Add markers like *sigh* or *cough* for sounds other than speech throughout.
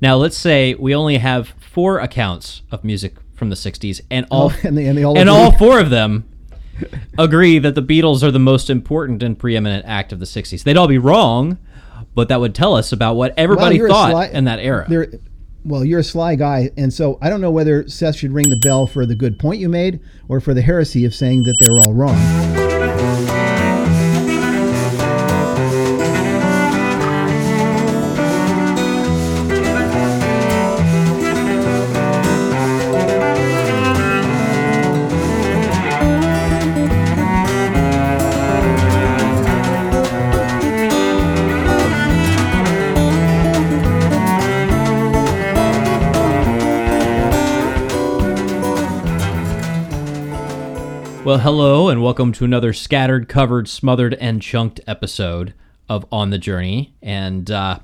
Now, let's say we only have four accounts of music from the 60s, and all, Oh, *laughs* and they- and they all and all four of them *laughs* agree that the Beatles are the most important and preeminent act of the 60s. They'd all be wrong, but that would tell us about what everybody you're thought sly- in that era. Well, you're a sly guy, and so I don't know whether Seth should ring the bell for the good point you made or for the heresy of saying that they're all wrong. Hello, and welcome to another scattered, covered, smothered, and chunked episode of On the Journey. And uh,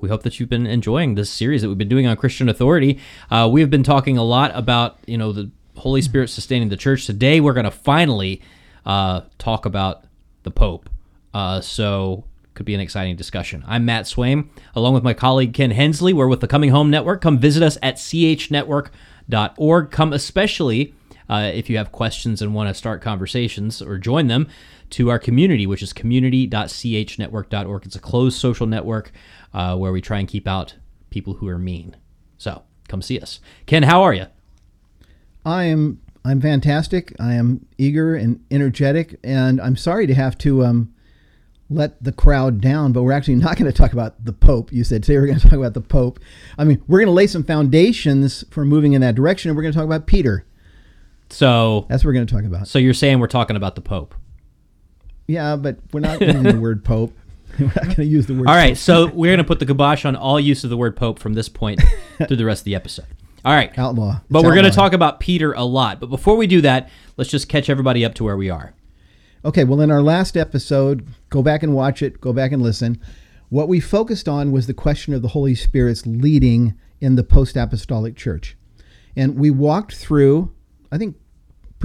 we hope that you've been enjoying this series that we've been doing on Christian authority. Uh, we have been talking a lot about, you know, the Holy Spirit sustaining the church. Today, we're going to finally uh, talk about the Pope. Uh, so, could be an exciting discussion. I'm Matt Swaim, along with my colleague Ken Hensley. We're with the Coming Home Network. Come visit us at chnetwork.org. Come especially uh, if you have questions and want to start conversations or join them to our community, which is community.chnetwork.org. It's a closed social network uh, where we try and keep out people who are mean. So come see us. Ken, how are you? I am I'm fantastic. I am eager and energetic, and I'm sorry to have to um, let the crowd down, but we're actually not going to talk about the Pope. You said today we're going to talk about the Pope. I mean, we're going to lay some foundations for moving in that direction, and we're going to talk about Peter. So, That's what we're going to talk about. so you're saying we're talking about the Pope? Yeah, but we're not using the word Pope. *laughs* We're not going to use the word. All right, Pope. so we're going to put the kibosh on all use of the word Pope from this point *laughs* through the rest of the episode. All right, outlaw. but we're going to talk about Peter a lot. But before we do that, let's just catch everybody up to where we are. Okay, well, in our last episode, go back and watch it, go back and listen. What we focused on was the question of the Holy Spirit's leading in the post apostolic church. And we walked through, I think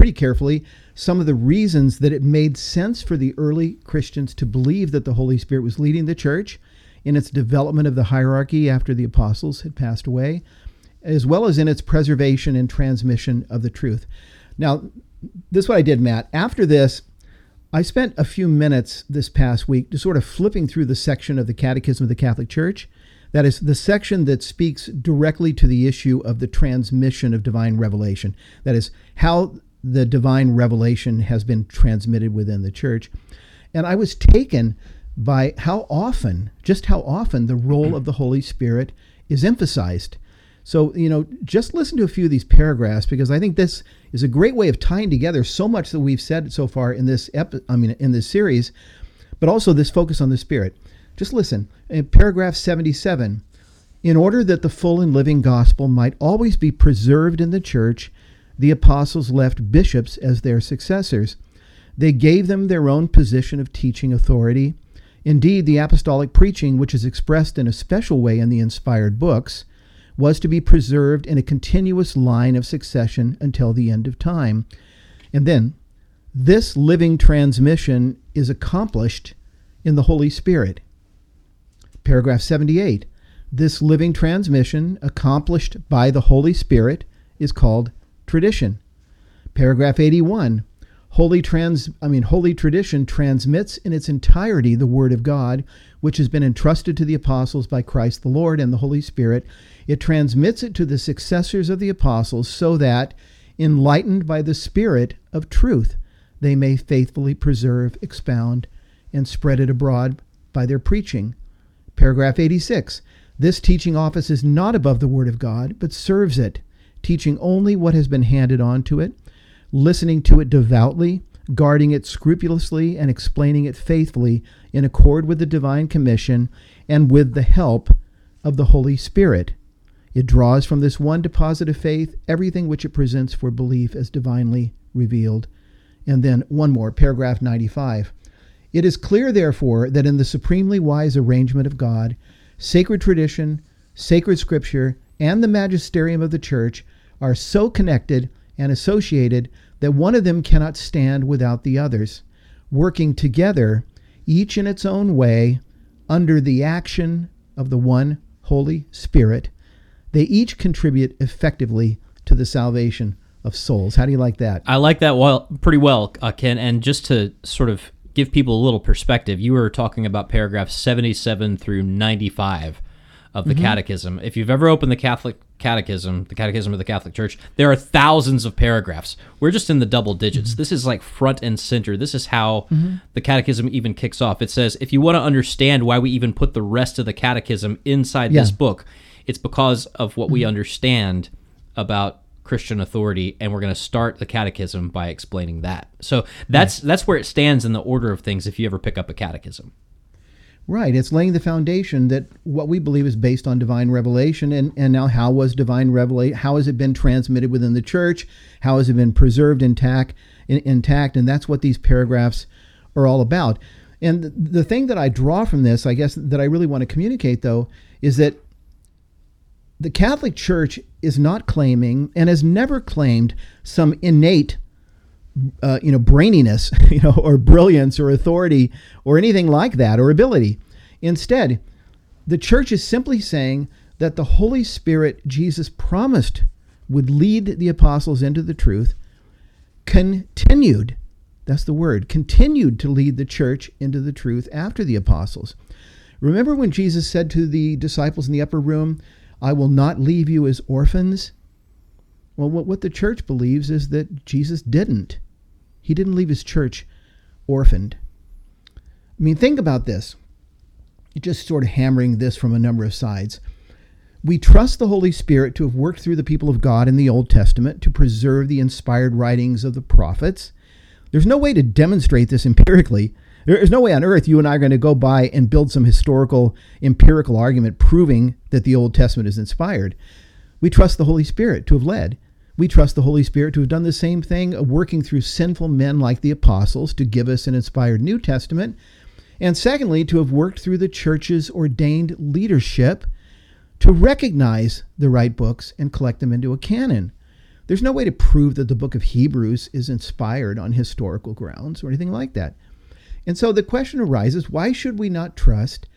pretty carefully, some of the reasons that it made sense for the early Christians to believe that the Holy Spirit was leading the church in its development of the hierarchy after the apostles had passed away, as well as in its preservation and transmission of the truth. Now, this is what I did, Matt. After this, I spent a few minutes this past week just sort of flipping through the section of the Catechism of the Catholic Church. That is the section that speaks directly to the issue of the transmission of divine revelation. That is, how the divine revelation has been transmitted within the church. And I was taken by how often, just how often, the role of the Holy Spirit is emphasized. So, you know, just listen to a few of these paragraphs because I think this is a great way of tying together so much that we've said so far in this epi- I mean in this series, but also this focus on the spirit. Just listen. In paragraph 77, in order that the full and living gospel might always be preserved in the church, the apostles left bishops as their successors. They gave them their own position of teaching authority. Indeed, the apostolic preaching, which is expressed in a special way in the inspired books, was to be preserved in a continuous line of succession until the end of time. And then, this living transmission is accomplished in the Holy Spirit. Paragraph 78. This living transmission, accomplished by the Holy Spirit, is called tradition. Paragraph 81. Holy trans I mean holy tradition transmits in its entirety the word of God, which has been entrusted to the apostles by Christ the Lord and the Holy Spirit. It transmits it to the successors of the apostles so that enlightened by the spirit of truth, they may faithfully preserve, expound, and spread it abroad by their preaching. Paragraph 86. This teaching office is not above the Word of God, but serves it, teaching only what has been handed on to it, listening to it devoutly, guarding it scrupulously, and explaining it faithfully in accord with the divine commission and with the help of the Holy Spirit. It draws from this one deposit of faith everything which it presents for belief as divinely revealed. And then one more, paragraph 95. It is clear, therefore, that in the supremely wise arrangement of God, sacred tradition, sacred scripture, and the magisterium of the church are so connected and associated that one of them cannot stand without the others, working together, each in its own way, under the action of the one Holy Spirit, they each contribute effectively to the salvation of souls. How do you like that? I like that well, pretty well, uh, Ken. And just to sort of give people a little perspective, you were talking about paragraphs 77 through 95 of the mm-hmm. Catechism. If you've ever opened the Catholic Catechism, the Catechism of the Catholic Church, there are thousands of paragraphs. We're just in the double digits. Mm-hmm. This is like front and center. This is how mm-hmm. the Catechism even kicks off. It says, if you want to understand why we even put the rest of the Catechism inside this book, it's because of what we understand about Christian authority, and we're going to start the catechism by explaining that. So that's that's where it stands in the order of things. If you ever pick up a catechism, Right. It's laying the foundation that what we believe is based on divine revelation. And, and now, how was divine revelation? How has it been transmitted within the church? How has it been preserved intact? In, intact? And that's what these paragraphs are all about. And the, the thing that I draw from this, I guess, that I really want to communicate, though, is that the Catholic Church is not claiming and has never claimed some innate uh, you know, braininess, *laughs* you know, or brilliance or authority or anything like that or ability. Instead, the church is simply saying that the Holy Spirit Jesus promised would lead the apostles into the truth, continued, that's the word, continued to lead the church into the truth after the apostles. Remember when Jesus said to the disciples in the upper room, I will not leave you as orphans? Well, what, what the church believes is that Jesus didn't. He didn't leave his church orphaned. I mean, think about this. Just sort of hammering this from a number of sides. We trust the Holy Spirit to have worked through the people of God in the Old Testament to preserve the inspired writings of the prophets. There's no way to demonstrate this empirically. There's no way on earth you and I are going to go by and build some historical, empirical argument proving that the Old Testament is inspired. We trust the Holy Spirit to have led. We trust the Holy Spirit to have done the same thing, uh, working through sinful men like the apostles to give us an inspired New Testament. And secondly, to have worked through the church's ordained leadership to recognize the right books and collect them into a canon. There's no way to prove that the book of Hebrews is inspired on historical grounds or anything like that. And so the question arises why should we not trust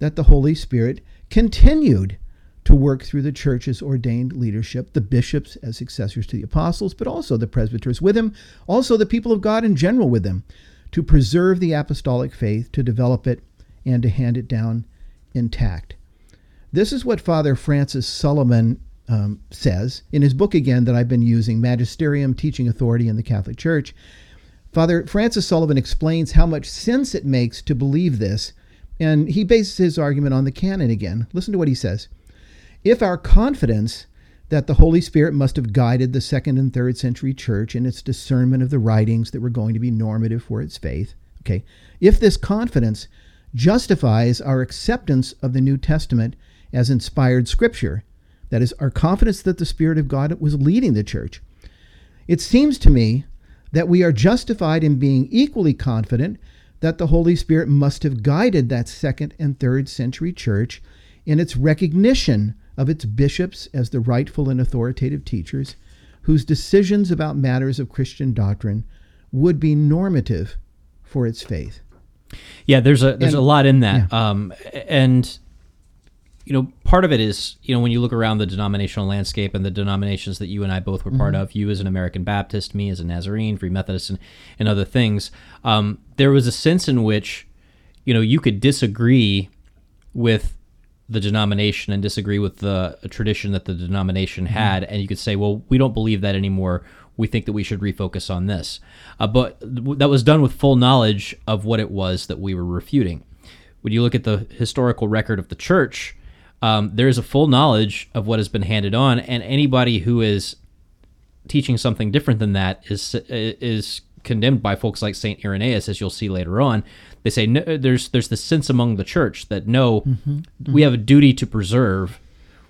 that the Holy Spirit continued to work through the church's ordained leadership, the bishops as successors to the apostles, but also the presbyters with him, also the people of God in general with him, to preserve the apostolic faith, to develop it, and to hand it down intact? This is what Father Francis Sullivan um, says in his book again that I've been using, Magisterium Teaching Authority in the Catholic Church. Father Francis Sullivan explains how much sense it makes to believe this, and he bases his argument on the canon again. Listen to what he says. If our confidence that the Holy Spirit must have guided the second and third century church in its discernment of the writings that were going to be normative for its faith, okay, if this confidence justifies our acceptance of the New Testament as inspired scripture, that is, our confidence that the Spirit of God was leading the church, it seems to me that we are justified in being equally confident that the Holy Spirit must have guided that second and third century church in its recognition of its bishops as the rightful and authoritative teachers whose decisions about matters of Christian doctrine would be normative for its faith. yeah, there's a there's And- a lot in that, um, and you know, part of it is you know when you look around the denominational landscape and the denominations that you and I both were part of, you as an American Baptist, me as a Nazarene, Free Methodist, and, and other things. Um, there was a sense in which you know you could disagree with the denomination and disagree with the tradition that the denomination had, and you could say, well, we don't believe that anymore. We think that we should refocus on this. Uh, but th- that was done with full knowledge of what it was that we were refuting. When you look at the historical record of the church, um, there is a full knowledge of what has been handed on, and anybody who is teaching something different than that is is condemned by folks like Saint Irenaeus, as you'll see later on. They say no, there's there's this sense among the church that no, we have a duty to preserve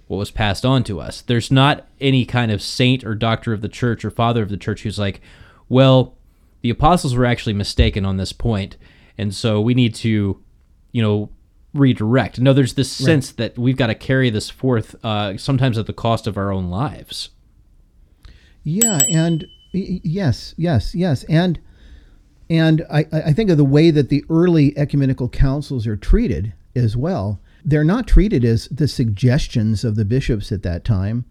what was passed on to us. There's not any kind of saint or doctor of the church or father of the church who's like, well, the apostles were actually mistaken on this point, and so we need to, you know, redirect. No, there's this sense that we've got to carry this forth, uh, sometimes at the cost of our own lives. Yeah, and yes, yes, yes, and and I, I think of the way that the early ecumenical councils are treated as well. they're not treated as the suggestions of the bishops at that time.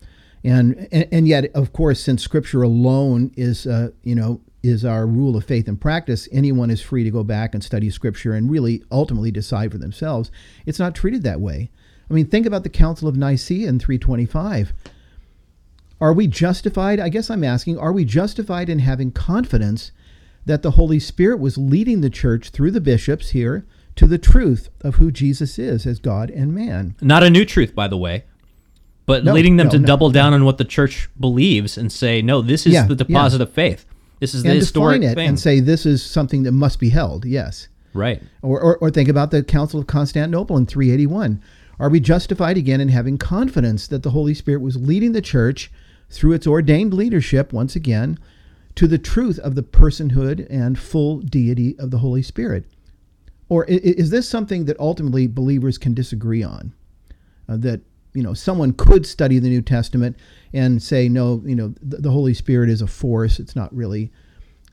And, and, and yet, of course, since Scripture alone is, uh, you know, is our rule of faith and practice, anyone is free to go back and study Scripture and really ultimately decide for themselves. It's not treated that way. I mean, think about the Council of Nicaea in 325. Are we justified? I guess I'm asking, are we justified in having confidence that the Holy Spirit was leading the church through the bishops here to the truth of who Jesus is as God and man? Not a new truth, by the way, but No, leading them no, to no, double down on what the church believes and say, no, this is Yeah, the deposit of faith. This is the and historic define it thing. and say this is something that must be held. Yes. right. Or, or, or think about the Council of Constantinople in 381. Are we justified again in having confidence that the Holy Spirit was leading the church through its ordained leadership, once again, to the truth of the personhood and full deity of the Holy Spirit? Or is this something that ultimately believers can disagree on? Uh, that you know someone could study the New Testament and say, no, you know, the, the Holy Spirit is a force. It's not really,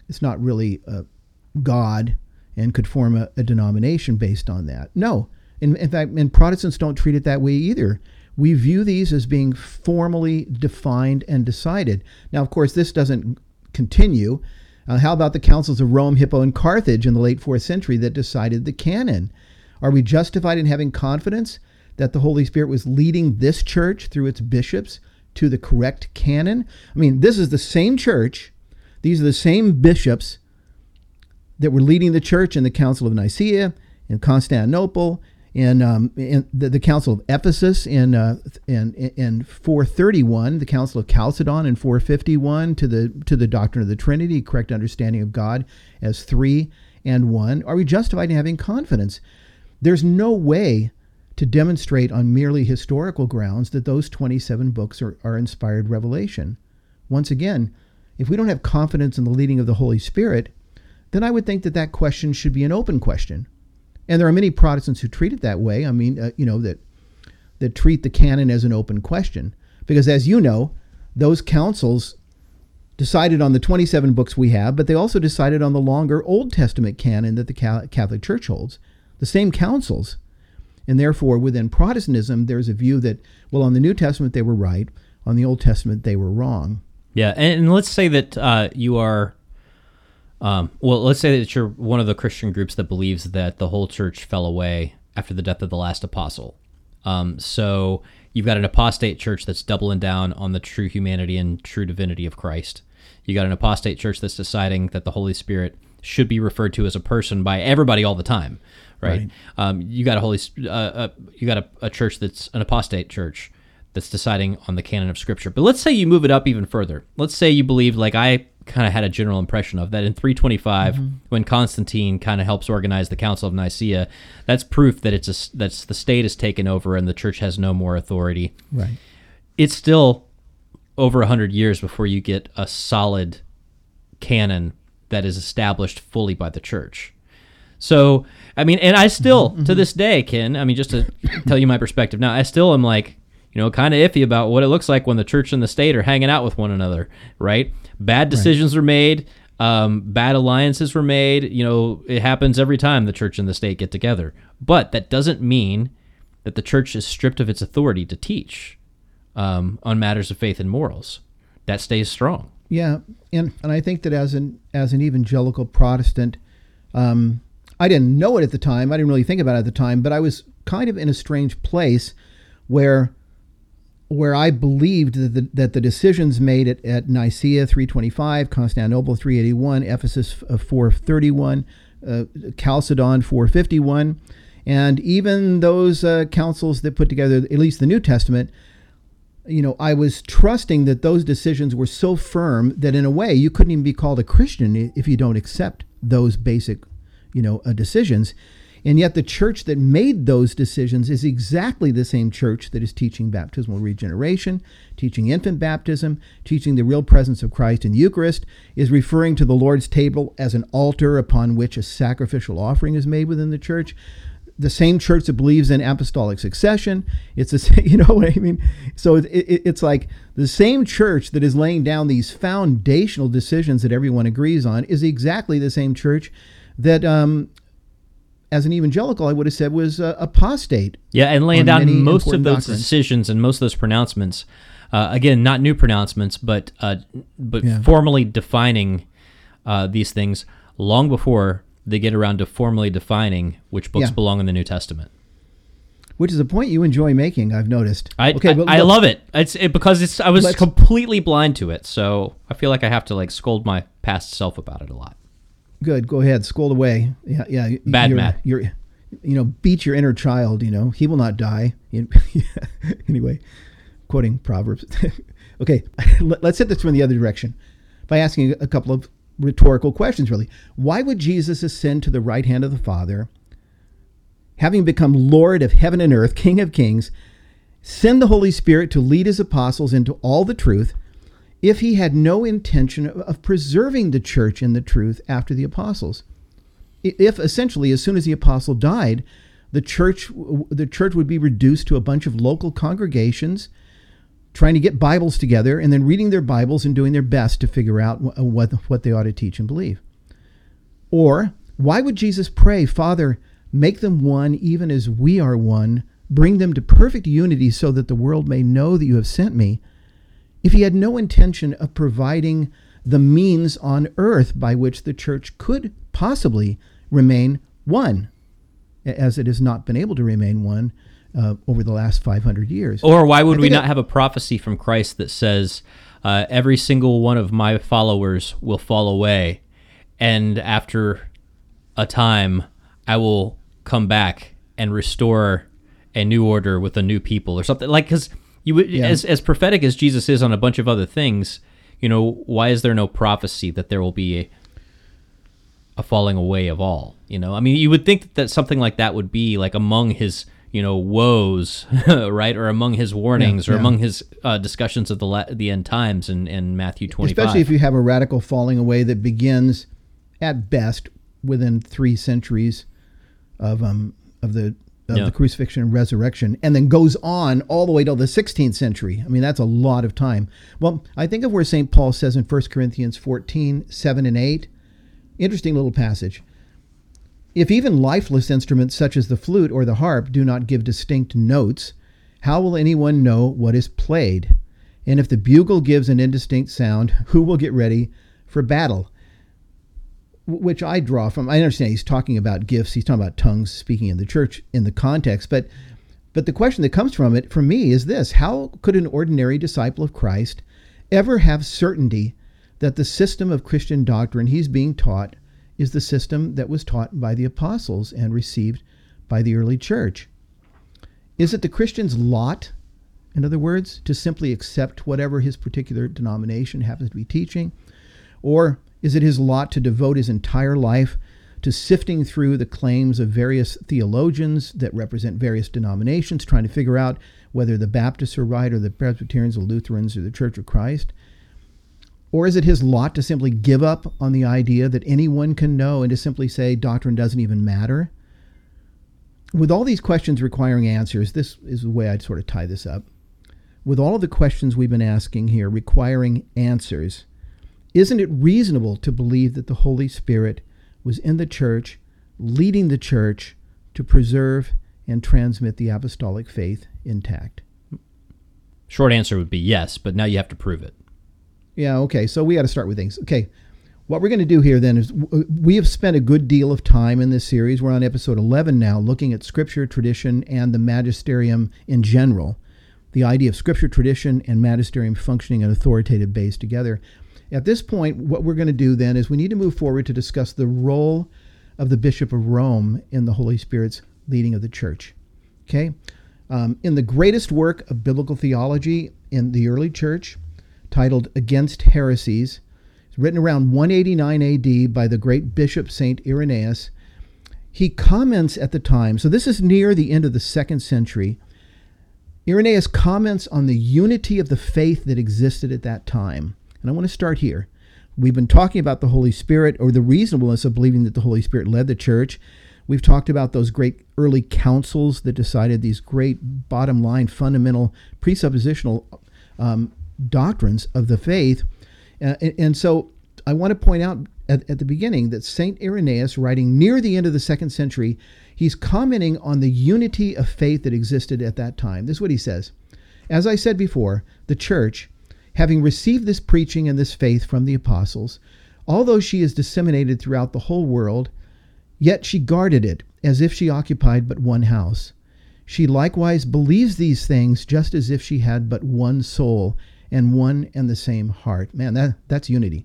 it's not really uh, God, and could form a, a denomination based on that. No, in, in fact, and Protestants don't treat it that way either. We view these as being formally defined and decided. Now, of course, this doesn't continue. Uh, how about the councils of Rome, Hippo, and Carthage in the late fourth century that decided the canon? Are we justified in having confidence that the Holy Spirit was leading this church through its bishops to the correct canon? I mean, this is the same church, these are the same bishops that were leading the church in the Council of Nicaea, in Constantinople, in, um, in the, the Council of Ephesus in, uh, in, in 431, the Council of Chalcedon in 451, to the, to the doctrine of the Trinity, correct understanding of God as three and one. Are we justified in having confidence? There's no way to demonstrate on merely historical grounds that those 27 books are, are inspired revelation. Once again, if we don't have confidence in the leading of the Holy Spirit, then I would think that that question should be an open question. And there are many Protestants who treat it that way. I mean, uh, you know, that that treat the canon as an open question. Because as you know, those councils decided on the 27 books we have, but they also decided on the longer Old Testament canon that the Catholic Church holds. The same councils. And therefore, within Protestantism, there's a view that, well, on the New Testament they were right, on the Old Testament they were wrong. Yeah, and, let's say that uh, you are, um, well, let's say that you're one of the Christian groups that believes that the whole church fell away after the death of the last apostle. Um, so you've got an apostate church that's doubling down on the true humanity and true divinity of Christ. You got an apostate church that's deciding that the Holy Spirit should be referred to as a person by everybody all the time, right? Right. Um, you got a holy, uh, uh, you got a, a church that's an apostate church that's deciding on the canon of Scripture. But let's say you move it up even further. Let's say you believe, like I kind of had a general impression of, that in 325, mm-hmm. when Constantine kind of helps organize the Council of Nicaea, that's proof that it's a, that's the state is taken over and the church has no more authority. Right. It's still over a hundred years before you get a solid canon that is established fully by the church. So, I mean, and I still, mm-hmm. to mm-hmm. this day, Ken, I mean, just to *coughs* tell you my perspective now, I still am like, you know, kind of iffy about what it looks like when the church and the state are hanging out with one another, right? Bad decisions were made, um, bad alliances were made. You know, it happens every time the church and the state get together. But that doesn't mean that the church is stripped of its authority to teach um, on matters of faith and morals. That stays strong. Yeah, and and I think that as an as an evangelical Protestant, um, I didn't know it at the time. I didn't really think about it at the time, but I was kind of in a strange place where where I believed that the, that the decisions made at, at Nicaea 325, Constantinople 381, Ephesus uh, 431, uh, Chalcedon 451, and even those uh, councils that put together at least the New Testament, you know, I was trusting that those decisions were so firm that in a way you couldn't even be called a Christian if you don't accept those basic, you know, uh, decisions. And yet the church that made those decisions is exactly the same church that is teaching baptismal regeneration, teaching infant baptism, teaching the real presence of Christ in the Eucharist, is referring to the Lord's table as an altar upon which a sacrificial offering is made within the church the same church that believes in apostolic succession. It's the *laughs* you know what I mean. So it, it, it's like the same church that is laying down these foundational decisions that everyone agrees on is exactly the same church that, um, as an evangelical, I would have said was uh, apostate. Yeah, and laying down most of those doctrines. decisions and most of those pronouncements. Uh, again, not new pronouncements, but uh, but Yeah. formally defining uh, these things long before they get around to formally defining which books Yeah. belong in the New Testament. Which is a point you enjoy making, I've noticed. I okay, I, but I love it. It's it, because it's I was completely blind to it, so I feel like I have to like scold my past self about it a lot. Good. Go ahead. Scold away. Yeah, yeah. Bad you're, Matt. You're, you know, beat your inner child. You know, he will not die. *laughs* Anyway, quoting Proverbs. *laughs* okay, *laughs* let- let's hit this from the other direction by asking a couple of rhetorical questions. Really, why would Jesus ascend to the right hand of the Father, having become Lord of heaven and earth, King of kings, send the Holy Spirit to lead his apostles into all the truth? If he had no intention of- preserving the church in the truth after the apostles. If essentially, as soon as the apostle died, the church the church would be reduced to a bunch of local congregations trying to get Bibles together and then reading their Bibles and doing their best to figure out uh, what what they ought to teach and believe. Or why would Jesus pray, Father, make them one even as we are one, bring them to perfect unity so that the world may know that you have sent me? If he had no intention of providing the means on earth by which the church could possibly remain one, as it has not been able to remain one uh, over the last 500 years. Or why would we not I- have a prophecy from Christ that says, uh, every single one of my followers will fall away, and after a time, I will come back and restore a new order with a new people, or something like because you would Yeah. as as prophetic as Jesus is on a bunch of other things, you know, why is there no prophecy that there will be a, a falling away of all? You know, I mean, you would think that something like that would be like among his, you know, woes, *laughs* right, or among his warnings, or yeah. among his uh, discussions of the la- the end times in, in Matthew twenty five. Especially if you have a radical falling away that begins, at best, within three centuries of um of the of Yeah. the crucifixion and resurrection, and then goes on all the way till the 16th century. I mean, that's a lot of time. Well, I think of where St. Paul says in 1 Corinthians 14, 7 and 8. Interesting little passage. If even lifeless instruments such as the flute or the harp do not give distinct notes, how will anyone know what is played? And if the bugle gives an indistinct sound, who will get ready for battle? Which I draw from. I understand he's talking about gifts. He's talking about tongues, speaking in the church in the context. But, but the question that comes from it, for me, is this: How could an ordinary disciple of Christ ever have certainty that the system of Christian doctrine he's being taught is the system that was taught by the apostles and received by the early church? Is it the Christian's lot, in other words, to simply accept whatever his particular denomination happens to be teaching? Or is it his lot to devote his entire life to sifting through the claims of various theologians that represent various denominations, trying to figure out whether the Baptists are right or the Presbyterians or Lutherans or the Church of Christ? Or is it his lot to simply give up on the idea that anyone can know and to simply say doctrine doesn't even matter? With all these questions requiring answers, this is the way I'd sort of tie this up. With all of the questions we've been asking here requiring answers, isn't it reasonable to believe that the Holy Spirit was in the church, leading the church to preserve and transmit the apostolic faith intact? Short answer would be yes, but now you have to prove it. Yeah, okay. So we got to start with things. Okay. What we're going to do here then is we have spent a good deal of time in this series. We're on episode 11 now, looking at scripture, tradition, and the magisterium in general. The idea of scripture, tradition, and magisterium functioning an authoritative base together. At this point, what we're going to do then is we need to move forward to discuss the role of the Bishop of Rome in the Holy Spirit's leading of the church. Okay? Um, in the greatest work of biblical theology in the early church, titled Against Heresies, written around 189 AD by the great Bishop St. Irenaeus. He comments at the time, so this is near the end of the second century. Irenaeus comments on the unity of the faith that existed at that time. And I want to start here. We've been talking about the Holy Spirit or the reasonableness of believing that the Holy Spirit led the church. We've talked about those great early councils that decided these great bottom line, fundamental, presuppositional um, doctrines of the faith. Uh, and, and so I want to point out at, at the beginning that St. Irenaeus, writing near the end of the second century, he's commenting on the unity of faith that existed at that time. This is what he says As I said before, the church, having received this preaching and this faith from the apostles, although she is disseminated throughout the whole world, yet she guarded it as if she occupied but one house. She likewise believes these things just as if she had but one soul and one and the same heart. Man, that, that's unity.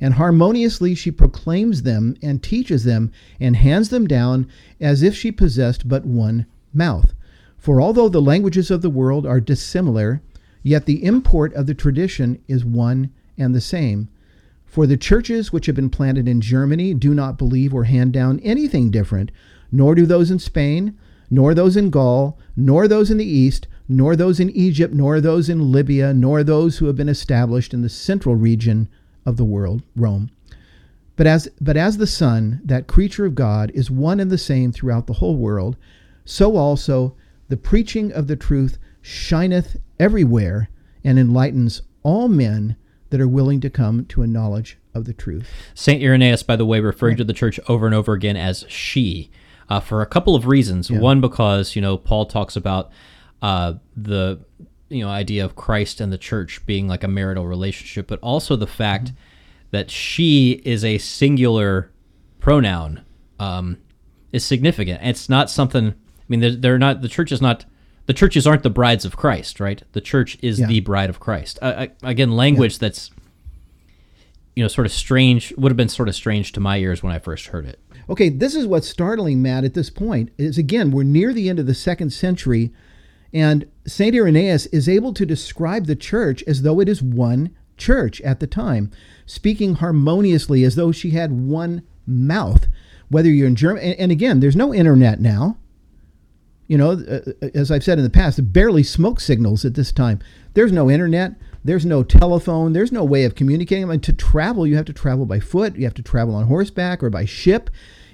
And harmoniously she proclaims them and teaches them and hands them down as if she possessed but one mouth. For although the languages of the world are dissimilar, yet the import of the tradition is one and the same. For the churches which have been planted in Germany do not believe or hand down anything different, nor do those in Spain, nor those in Gaul, nor those in the East, nor those in Egypt, nor those in Libya, nor those who have been established in the central region of the world, Rome. But as, but as the sun, that creature of God, is one and the same throughout the whole world, so also the preaching of the truth shineth everywhere and enlightens all men that are willing to come to a knowledge of the truth. St. Irenaeus, by the way, referring to the church over and over again as she uh, for a couple of reasons. Yeah. One, because, you know, Paul talks about uh, the you know idea of Christ and the church being like a marital relationship, but also the fact mm-hmm. that she is a singular pronoun um, is significant. It's not something. I mean, they're, they're, not. The church is not. The churches aren't the brides of Christ, right? The church is yeah. the bride of Christ. Uh, again, language yeah. that's you know sort of strange would have been sort of strange to my ears when I first heard it. Okay, this is what's startling, Matt. At this point, is again we're near the end of the second century and St. Irenaeus is able to describe the church as though it is one church at the time, speaking harmoniously as though she had one mouth. Whether you're in Germany, and again, there's no internet now. You know, uh, uh, as I've said in the past, barely smoke signals at this time. There's no internet. There's no telephone. There's no way of communicating. I mean, to travel, you have to travel by foot. You have to travel on horseback or by ship.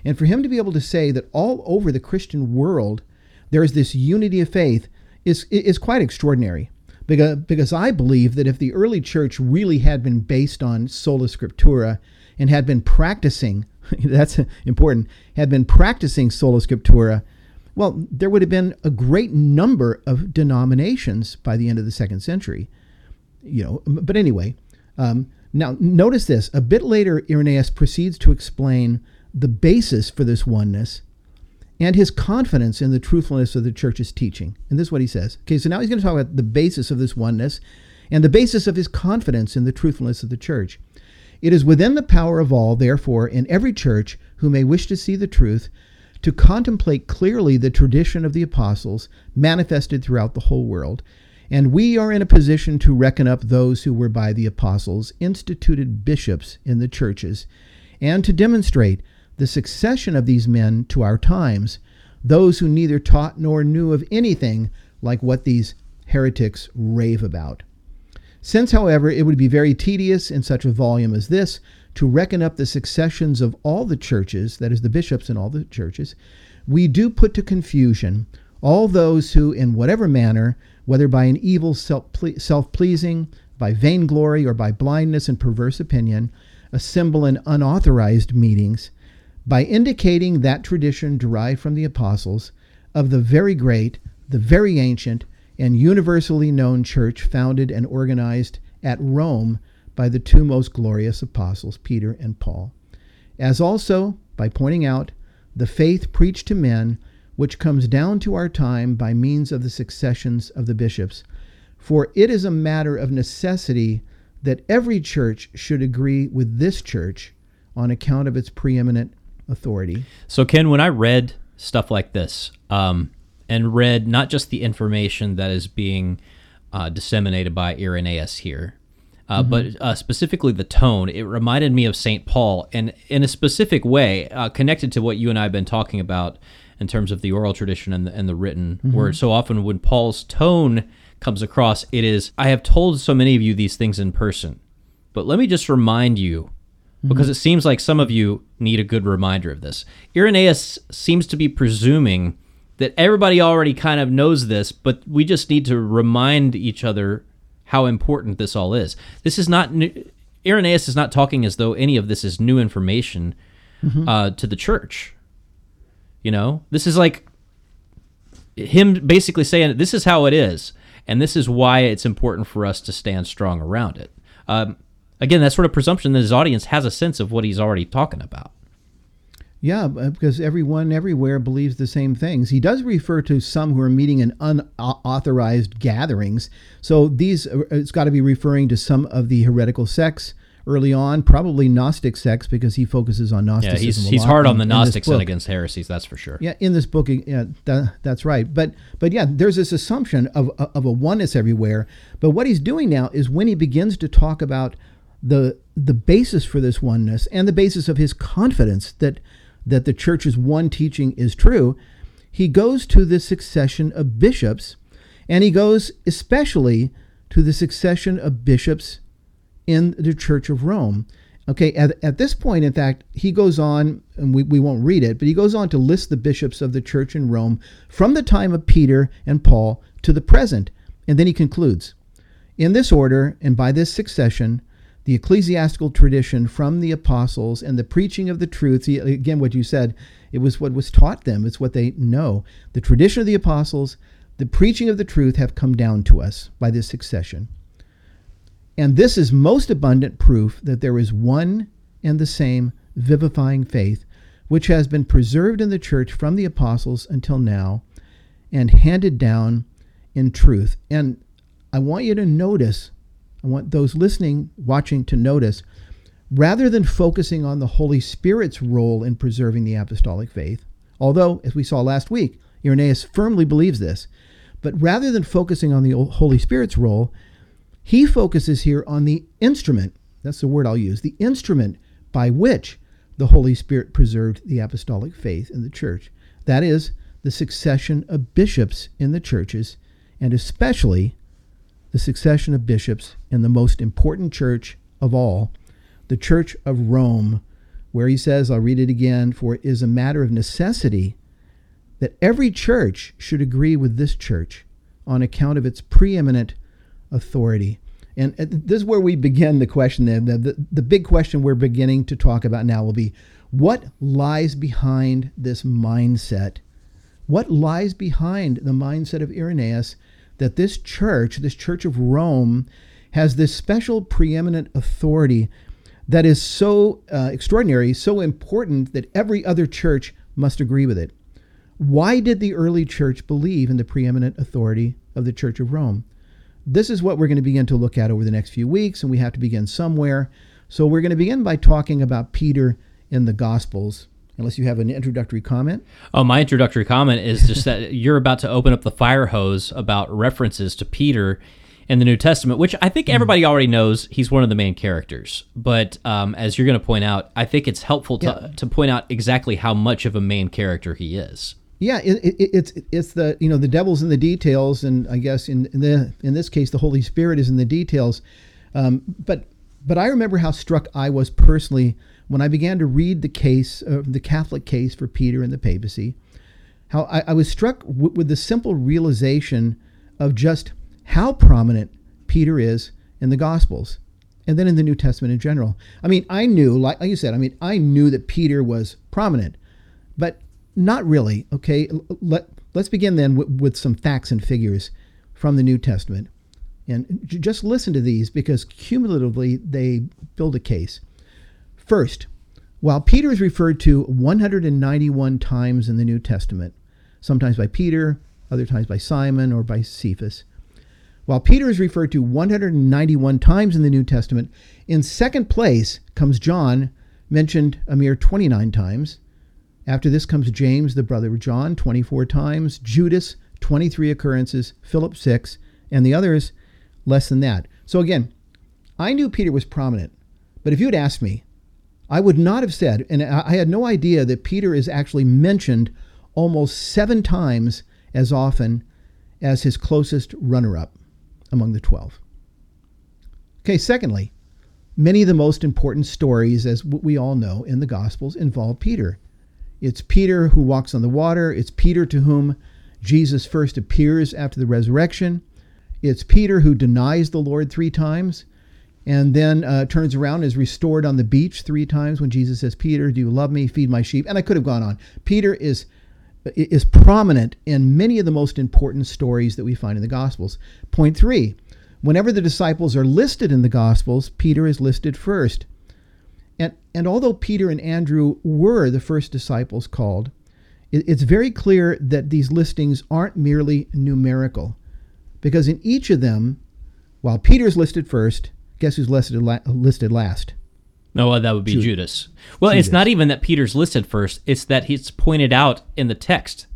And for him to be able to say that all over the Christian world, there is this unity of faith is is quite extraordinary because because I believe that if the early church really had been based on sola scriptura and had been practicing *laughs* that's important had been practicing sola scriptura well there would have been a great number of denominations by the end of the second century you know but anyway um, now notice this a bit later irenaeus proceeds to explain the basis for this oneness and his confidence in the truthfulness of the church's teaching. And this is what he says. Okay, so now he's going to talk about the basis of this oneness and the basis of his confidence in the truthfulness of the church. It is within the power of all, therefore, in every church who may wish to see the truth, to contemplate clearly the tradition of the apostles manifested throughout the whole world. And we are in a position to reckon up those who were by the apostles instituted bishops in the churches, and to demonstrate the succession of these men to our times, those who neither taught nor knew of anything like what these heretics rave about. Since, however, it would be very tedious in such a volume as this to reckon up the successions of all the churches, that is, the bishops in all the churches, we do put to confusion all those who, in whatever manner, whether by an evil self pleasing, by vainglory, or by blindness and perverse opinion, assemble in unauthorized meetings, by indicating that tradition derived from the apostles of the very great, the very ancient, and universally known church founded and organized at Rome by the two most glorious apostles, Peter and Paul, as also by pointing out the faith preached to men, which comes down to our time by means of the successions of the bishops. For it is a matter of necessity that every church should agree with this church on account of its preeminent authority. So, Ken, when I read stuff like this, um, and read not just the information that is being uh, disseminated by Irenaeus here, uh, mm-hmm. but uh, specifically the tone, it reminded me of St. Paul, and in a specific way, uh, connected to what you and I have been talking about in terms of the oral tradition and the, and the written mm-hmm. word. So often, when Paul's tone comes across, it is, I have told so many of you these things in person, but let me just remind you because mm-hmm. it seems like some of you need a good reminder of this. Irenaeus seems to be presuming that everybody already kind of knows this, but we just need to remind each other how important this all is. This is not new. Irenaeus is not talking as though any of this is new information uh, to the church. You know, this is like him basically saying this is how it is, and this is why it's important for us to stand strong around it. Um, again, that sort of presumption that his audience has a sense of what he's already talking about. Yeah, because everyone everywhere believes the same things. He does refer to some who are meeting in unauthorized gatherings. So these, uh, it's got to be referring to some of the heretical sects early on, probably Gnostic sects, because he focuses on Yeah, Gnosticism. he's a he's lot hard on the Gnostics and against heresies, that's for sure. Yeah, in this book, yeah, that, that's right. But but yeah, there's this assumption of of a oneness everywhere. But what he's doing now is when he begins to talk about the the basis for this oneness and the basis of his confidence that that the church's one teaching is true, he goes to the succession of bishops, and he goes especially to the succession of bishops in the Church of Rome. Okay, at, at this point, in fact, he goes on, and we, we won't read it, but he goes on to list the bishops of the church in Rome from the time of Peter and Paul to the present. And then he concludes In this order and by this succession, the ecclesiastical tradition from the apostles and the preaching of the truth, see, again, what you said, it was what was taught them, it's what they know. The tradition of the apostles, the preaching of the truth have come down to us by this succession. And this is most abundant proof that there is one and the same vivifying faith, which has been preserved in the church from the apostles until now and handed down in truth. And I want you to notice, I want those listening, watching to notice, rather than focusing on the Holy Spirit's role in preserving the apostolic faith, although, as we saw last week, Irenaeus firmly believes this, but rather than focusing on the Holy Spirit's role, he focuses here on the instrument, that's the word I'll use, the instrument by which the Holy Spirit preserved the apostolic faith in the church. That is, the succession of bishops in the churches, and especially the succession of bishops in the most important church of all, the Church of Rome, where he says, I'll read it again, for it is a matter of necessity that every church should agree with this church on account of its preeminent authority. And this is where we begin the question. The, the, the big question we're beginning to talk about now will be what lies behind this mindset? What lies behind the mindset of Irenaeus that this church, this church of Rome, has this special preeminent authority that is so uh, extraordinary, so important that every other church must agree with it? Why did the early church believe in the preeminent authority of the Church of Rome? This is what we're going to begin to look at over the next few weeks, and we have to begin somewhere. So we're going to begin by talking about Peter in the Gospels, unless you have an introductory comment. Oh, my introductory comment is just that *laughs* you're about to open up the fire hose about references to Peter in the New Testament, which I think everybody already knows he's one of the main characters. But um, as you're going to point out, I think it's helpful to, Yeah. to point out exactly how much of a main character he is. Yeah, it, it, it's it's the you know the devil's in the details, and I guess in, in the in this case the Holy Spirit is in the details. Um, but but I remember how struck I was personally when I began to read the case, uh, the Catholic case for Peter and the papacy. How I, I was struck w- with the simple realization of just how prominent Peter is in the Gospels, and then in the New Testament in general. I mean, I knew, like, like you said, I mean, I knew that Peter was prominent, but not really. Okay, let let's begin then with, with some facts and figures from the New Testament, and j- just listen to these because cumulatively they build a case. First, while Peter is referred to 191 times in the New Testament, sometimes by Peter, other times by Simon or by Cephas. While Peter is referred to 191 times in the New Testament, in second place comes John, mentioned a mere 29 times. After this comes James, the brother of John, 24 times, Judas, 23 occurrences, Philip, 6, and the others, less than that. So again, I knew Peter was prominent, but if you had asked me, I would not have said, and I had no idea that Peter is actually mentioned almost seven times as often as his closest runner up among the 12. Okay, secondly, many of the most important stories, as we all know in the Gospels, involve Peter. It's Peter who walks on the water, it's Peter to whom Jesus first appears after the resurrection, it's Peter who denies the Lord three times. And then uh, turns around is restored on the beach three times when Jesus says, "Peter, do you love me? Feed my sheep." And I could have gone on. Peter is is prominent in many of the most important stories that we find in the Gospels. Point three: whenever the disciples are listed in the Gospels, Peter is listed first. And and although Peter and Andrew were the first disciples called, it's very clear that these listings aren't merely numerical, because in each of them, while Peter's listed first, guess who's listed listed last? No, well, that would be Judas. Judas. Well, Judas. it's not even that Peter's listed first; it's that he's pointed out in the text,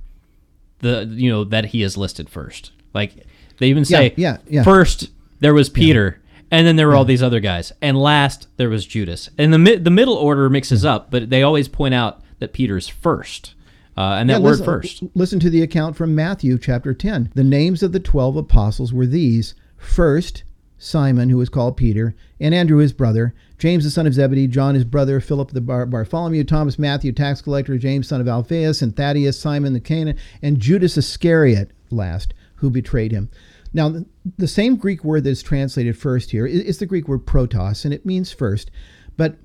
the you know that he is listed first. Like they even say, yeah, yeah, yeah. first there was Peter, and then there were all these other guys, and last there was Judas. And the the middle order mixes up, but they always point out that Peter's first. Uh, and that yeah, word listen, first. Listen to the account from Matthew chapter 10. The names of the 12 apostles were these First, Simon, who was called Peter, and Andrew his brother, James the son of Zebedee, John his brother, Philip the Bar- Bartholomew, Thomas, Matthew, tax collector, James son of Alphaeus, and Thaddeus, Simon the Canaan, and Judas Iscariot last, who betrayed him. Now, the, same Greek word that is translated first here is, is the Greek word protos, and it means first. But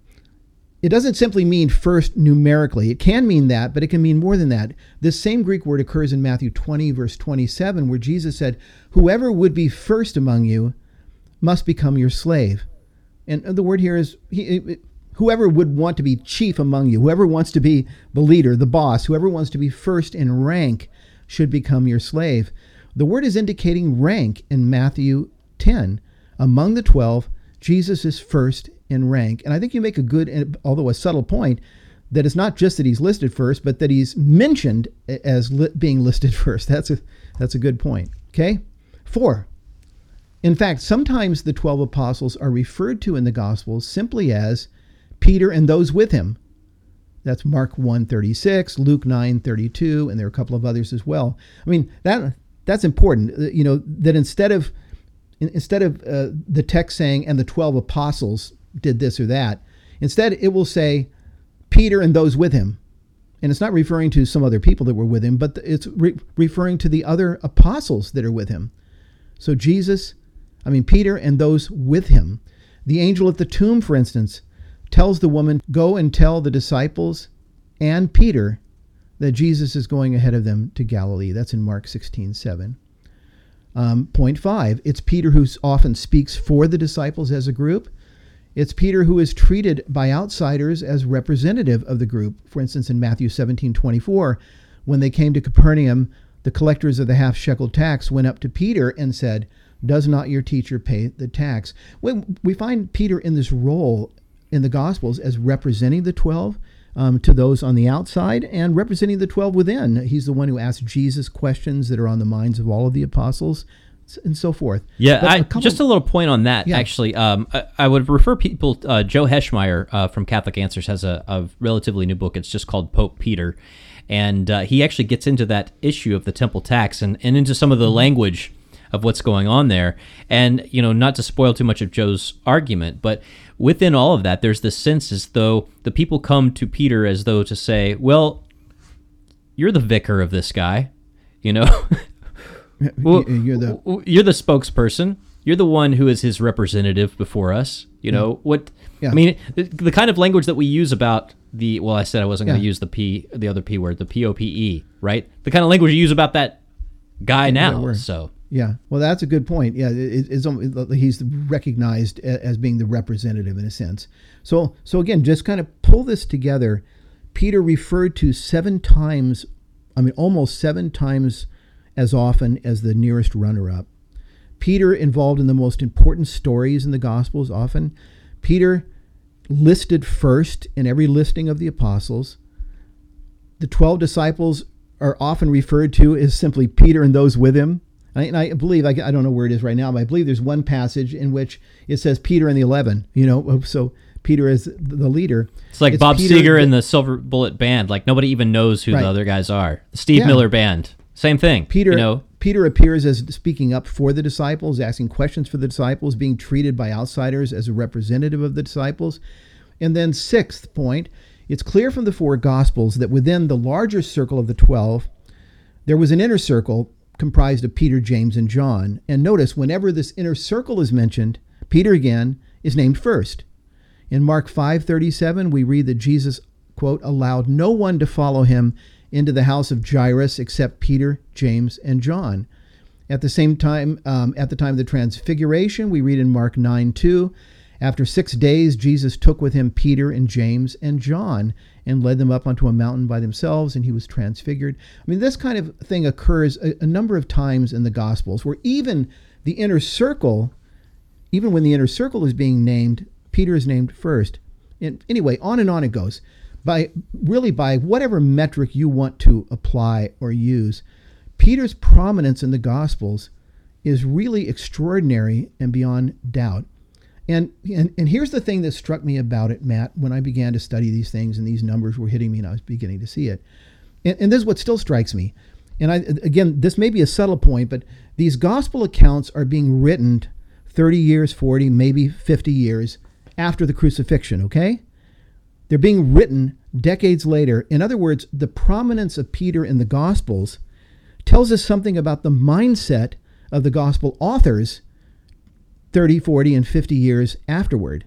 it doesn't simply mean first numerically. It can mean that, but it can mean more than that. This same Greek word occurs in Matthew 20, verse 27, where Jesus said, Whoever would be first among you must become your slave. And uh, the word here is he, whoever would want to be chief among you, whoever wants to be the leader, the boss, whoever wants to be first in rank should become your slave. The word is indicating rank in Matthew 10. Among the 12, Jesus is first in rank. And I think you make a good, although a subtle point, that it's not just that he's listed first, but that he's mentioned as li- being listed *laughs* first. That's a, that's a good point. Okay? Four, in fact, sometimes the 12 apostles are referred to in the Gospels simply as Peter and those with him. That's Mark 1:36, Luke 9:32, and there are a couple of others as well. I mean, that that's important, uh, you know, that instead of instead of uh, the text saying and the 12 apostles did this or that, instead it will say Peter and those with him. And it's not referring to some other people that were with him, but it's re- referring to the other apostles that are with him. So Jesus I mean, Peter and those with him. The angel at the tomb, for instance, tells the woman, Go and tell the disciples and Peter that Jesus is going ahead of them to Galilee. That's in Mark 16 7. Um, point five, it's Peter who often speaks for the disciples as a group. It's Peter who is treated by outsiders as representative of the group. For instance, in Matthew 17 24, when they came to Capernaum, the collectors of the half shekel tax went up to Peter and said, does not your teacher pay the tax? We find Peter in this role in the Gospels as representing the 12 um, to those on the outside and representing the 12 within. He's the one who asks Jesus questions that are on the minds of all of the apostles and so forth. Yeah, I, a just a little point on that. Yeah. Actually, um, I, I, would refer people. Uh, Joe Heschmeyer uh, from Catholic Answers has a, a, relatively new book. It's just called Pope Peter, and uh, he actually gets into that issue of the temple tax and, and into some of the mm-hmm. language of what's going on there. And, you know, not to spoil too much of Joe's argument, but within all of that, there's this sense as though the people come to Peter as though to say, well, you're the vicar of this guy, you know? *laughs* well, you're the you're the spokesperson. You're the one who is his representative before us. You know yeah. what? Yeah. I mean, the, the, kind of language that we use about the well, I said I wasn't going to use the p, the other p word, the p o p e, right? The kind of language you use about that guy now. So yeah, well, that's a good point. Yeah, it, it's, he's recognized as being the representative in a sense. So, so again, just kind of pull this together. Peter referred to seven times, I mean, almost seven times as often as the nearest runner-up. Peter involved in the most important stories in the Gospels. Often, Peter listed first in every listing of the apostles. The twelve disciples are often referred to as simply Peter and those with him. And I believe, I, I don't know where it is right now, but I believe there's one passage in which it says Peter and the 11, you know, oh, so Peter is the leader. It's like it's Bob Peter, Seger and the Silver Bullet Band. Like nobody even knows who right. the other guys are. The Steve yeah. Miller Band. Same thing. Peter, you know? Peter appears as speaking up for the disciples, asking questions for the disciples, being treated by outsiders as a representative of the disciples. And then, sixth point, it's clear from the four Gospels that within the larger circle of the 12, there was an inner circle comprised of Peter, James, and John. And notice, whenever this inner circle is mentioned, Peter again is named first. In Mark 5:37 we read that Jesus quote allowed no one to follow him into the house of Jairus except Peter, James, and John. At the same time, um, at the time of the transfiguration, we read in Mark 9 2, after six days, Jesus took with him Peter and James and John and led them up onto a mountain by themselves, and he was transfigured. I mean, this kind of thing occurs a, a number of times in the Gospels where even the inner circle, even when the inner circle is being named, Peter is named first. And anyway, on and on it goes. By really by whatever metric you want to apply or use, Peter's prominence in the Gospels is really extraordinary and beyond doubt. And, and and here's the thing that struck me about it, Matt, when I began to study these things and these numbers were hitting me and I was beginning to see it. And, and this is what still strikes me. And I again, this may be a subtle point, but these gospel accounts are being written 30 years, 40, maybe 50 years after the crucifixion, okay? They're being written decades later. In other words, the prominence of Peter in the gospels tells us something about the mindset of the gospel authors 30, 40, and 50 years afterward.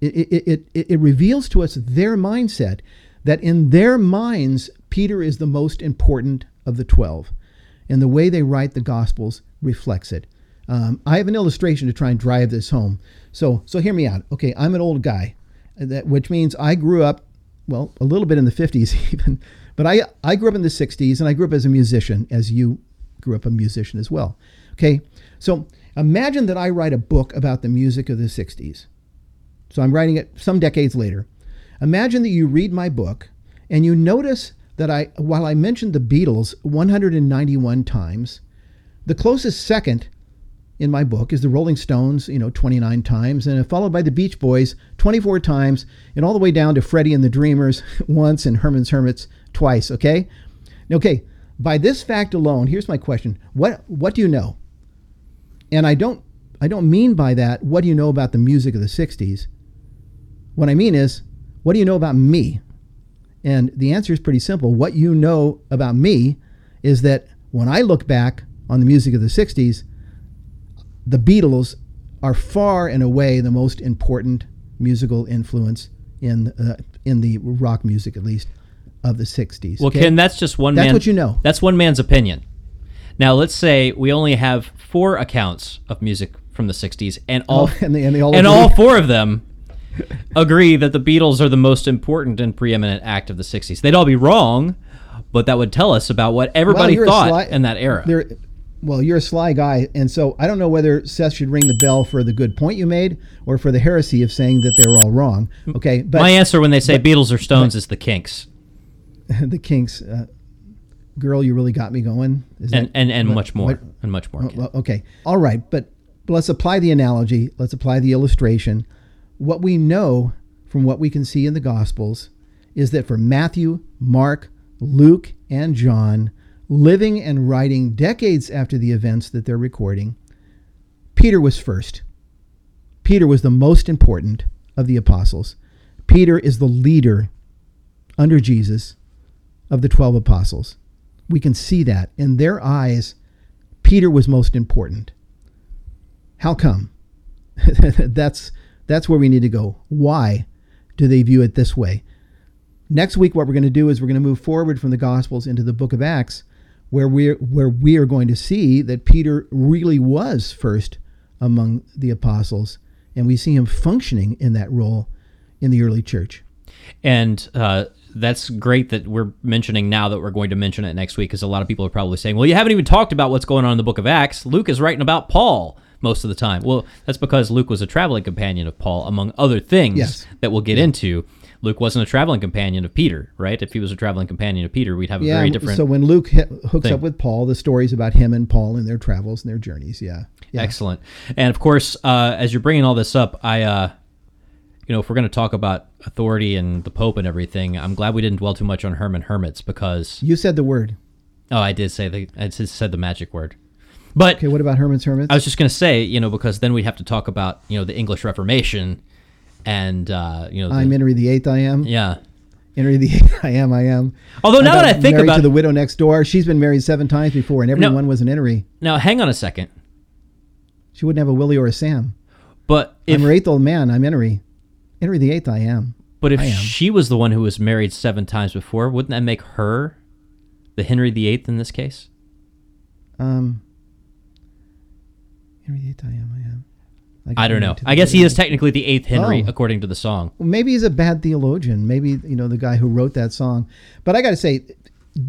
It, it, it, it, reveals to us their mindset that in their minds, Peter is the most important of the 12. And the way they write the Gospels reflects it. Um, I have an illustration to try and drive this home. So, so hear me out. Okay, I'm an old guy, that, which means I grew up, well, a little bit in the 50s *laughs* even, but I, I grew up in the 60s and I grew up as a musician, as you grew up a musician as well. Okay, so Imagine that I write a book about the music of the 60s. So I'm writing it some decades later. Imagine that you read my book and you notice that I, while I mentioned the Beatles 191 times, the closest second in my book is the Rolling Stones, you know, 29 times, and followed by the Beach Boys 24 times, and all the way down to Freddie and the Dreamers *laughs* once and Herman's Hermits twice. Okay, okay. By this fact alone, here's my question: What what do you know? And I don't I don't mean by that what do you know about the music of the 60s? What I mean is what do you know about me? And the answer is pretty simple. What you know about me is that when I look back on the music of the 60s, the Beatles are far and away the most important musical influence in uh, in the rock music at least of the 60s. Well, okay? Ken, that's just one That's man, what you know. That's one man's opinion. Now, let's say we only have four accounts of music from the 60s, and all, *laughs* and, they, and, they all, and all four of them agree that the Beatles are the most important and preeminent act of the 60s. They'd all be wrong, but that would tell us about what everybody well, thought sly, in that era. Well, you're a sly guy, and so I don't know whether Seth should ring the bell for the good point you made or for the heresy of saying that they're all wrong. Okay, but my answer when they say but, Beatles or Stones but, is the Kinks. *laughs* the Kinks. Uh, girl, you really got me going. Is and, that, and and what, much more what, and much more. Well, okay, all right, but let's apply the analogy. Let's apply the illustration. What we know from what we can see in the Gospels is that for Matthew, Mark, Luke, and John, living and writing decades after the events that they're recording, Peter was first. Peter was the most important of the apostles. Peter is the leader under Jesus of the 12 apostles. We can see that. In their eyes, Peter was most important. How come? *laughs* that's that's where we need to go. Why do they view it this way? Next week what we're going to do is we're going to move forward from the gospels into the book of Acts where we where we are going to see that Peter really was first among the apostles and we see him functioning in that role in the early church. And uh, that's great that we're mentioning now that we're going to mention it next week because a lot of people are probably saying, well, you haven't even talked about what's going on in the book of Acts. Luke is writing about Paul most of the time. Well, that's because Luke was a traveling companion of Paul, among other things yes. that we'll get yeah. into. Luke wasn't a traveling companion of Peter, right? If he was a traveling companion of Peter, we'd have a yeah, very different. So when Luke hooks thing. up with Paul, the stories about him and Paul and their travels and their journeys, yeah, yeah. excellent. And of course, uh, as you're bringing all this up, I uh, you know, if we're going to talk about authority and the Pope and everything, I'm glad we didn't dwell too much on Herman Hermits because you said the word. Oh, I did say the I just said the magic word. But okay, what about Herman's Hermits? I was just going to say, you know, because then we'd have to talk about you know the English Reformation and uh, you know the, I'm Henry the Eighth. I am. Yeah. Henry the Eighth. I am. I am. Although now I that I think about to the widow next door, she's been married seven times before, and everyone was an Henry. Now hang on a second. She wouldn't have a Willie or a Sam. But if I'm your eighth old man. I'm Henry. Henry the Eighth. I am. but if am. she was the one who was married seven times before, wouldn't that make her the Henry VIII in this case? Um. Henry the Eighth. I am. I am. Like I don't know. I guess he is technically the eighth Henry Oh. according to the song. Well, maybe he's a bad theologian. Maybe you know the guy who wrote that song. But I got to say,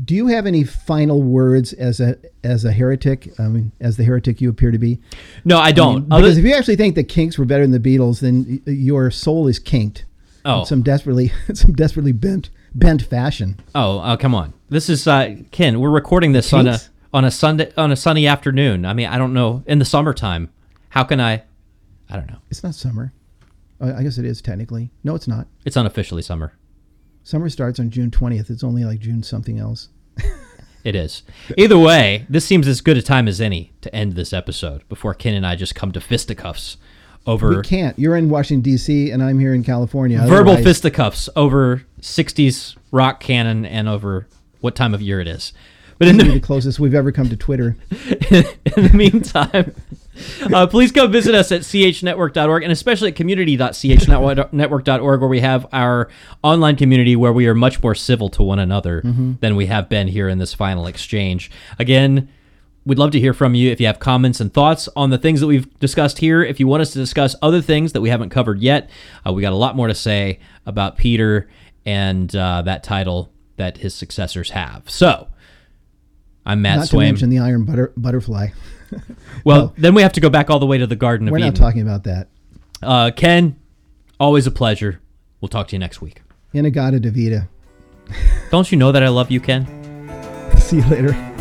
do you have any final words as a as a heretic? I mean, as the heretic you appear to be. No, I I don't. mean, Other- because if you actually think the Kinks were better than the Beatles, then your soul is kinked. Oh. some desperately *laughs* some desperately bent bent fashion. Oh, uh, come on. This is uh, Ken. We're recording this on a on a Sunday on a sunny afternoon. I mean, I don't know in the summertime. How can I? I don't know. It's not summer. I guess it is technically. No, it's not. It's unofficially summer. Summer starts on June twentieth. It's only like June something else. It is. Either way, this seems as good a time as any to end this episode before Ken and I just come to fisticuffs over We can't. You're in Washington D.C. and I'm here in California. verbal Otherwise- fisticuffs over '60s rock canon and over what time of year it is. But in the the closest we've ever come to Twitter. *laughs* in the meantime, *laughs* uh, please come visit us at chnetwork.org and especially at community.chnetwork.org where we have our online community where we are much more civil to one another than we have been here in this final exchange. Again, we'd love to hear from you if you have comments and thoughts on the things that we've discussed here. If you want us to discuss other things that we haven't covered yet, uh, we got a lot more to say about Peter and uh, that title that his successors have. So, I'm Matt Not to Swaim. mention the iron butter, butterfly. *laughs* *laughs* Well, No. then we have to go back all the way to the Garden of Eden. We're not talking about that. uh, Ken, always a pleasure. We'll talk to you next week. In-A-Gadda-Da-Vida. Don't you know that I love you, Ken? *laughs* See you later.